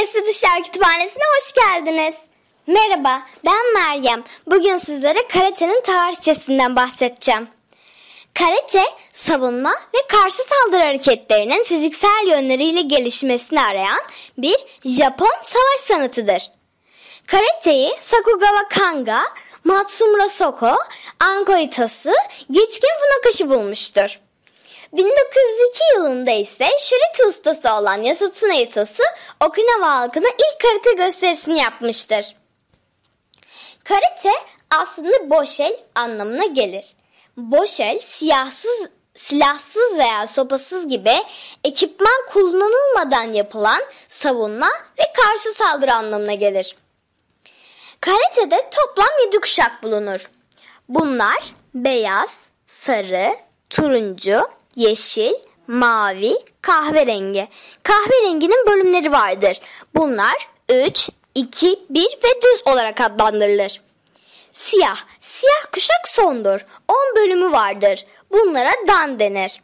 Çocuklar Kütüphanesi'ne hoş geldiniz. Merhaba, ben Meryem. Bugün sizlere karatenin tarihçesinden bahsedeceğim. Karate, savunma ve karşı saldırı hareketlerinin fiziksel yönleriyle gelişmesini arayan bir Japon savaş sanatıdır. Karateyi Sakugawa Kanga, Matsumura Soko, Anko Itosu, Geçkin Funakoshi bulmuştur. 1902 yılında ise şuriti ustası olan Yasutsuna Itosu Okinawa halkına ilk karate gösterisini yapmıştır. Karate aslında boş el anlamına gelir. Boş el siyahsız, silahsız veya sopasız gibi ekipman kullanılmadan yapılan savunma ve karşı saldırı anlamına gelir. Karate'de toplam 7 kuşak bulunur. Bunlar beyaz, sarı, turuncu, yeşil, mavi, kahverengi. Kahverenginin bölümleri vardır. Bunlar 3, 2, 1 ve düz olarak adlandırılır. Siyah, siyah kuşak sondur. 10 bölümü vardır. Bunlara dan denir.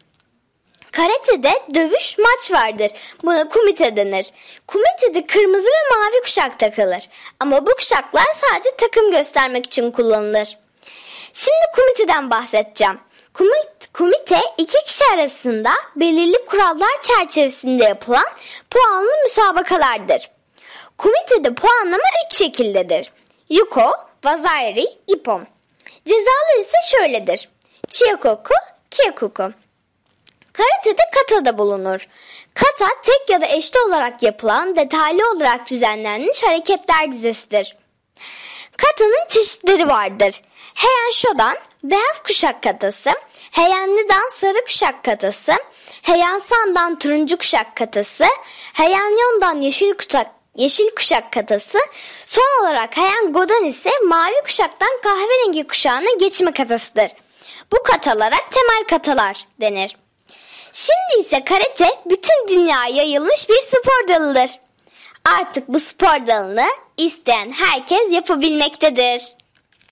Karate'de dövüş maç vardır. Buna kumite denir. Kumitede kırmızı ve mavi kuşak takılır. Ama bu kuşaklar sadece takım göstermek için kullanılır. Şimdi kumiteden bahsedeceğim. Kumite iki kişi arasında belirli kurallar çerçevesinde yapılan puanlı müsabakalardır. Kumitede puanlama üç şekildedir. Yuko, Vazari, Ippon. Cezalar ise şöyledir. Chiyokoku, Kyokoku. Karate'de kata da bulunur. Kata tek ya da eşli olarak yapılan detaylı olarak düzenlenmiş hareketler dizisidir. Kata'nın çeşitleri vardır. Heian Shodan beyaz kuşak katası, Heian Nidan sarı kuşak katası, Heian San'dan turuncu kuşak katası, Heian Yon'dan yeşil kuşak yeşil kuşak katası, son olarak Heian Godan ise mavi kuşaktan kahverengi kuşağına geçme katasıdır. Bu katalara temel katalar denir. Şimdi ise karate bütün dünyaya yayılmış bir spor dalıdır. Artık bu spor dalını isteyen herkes yapabilmektedir.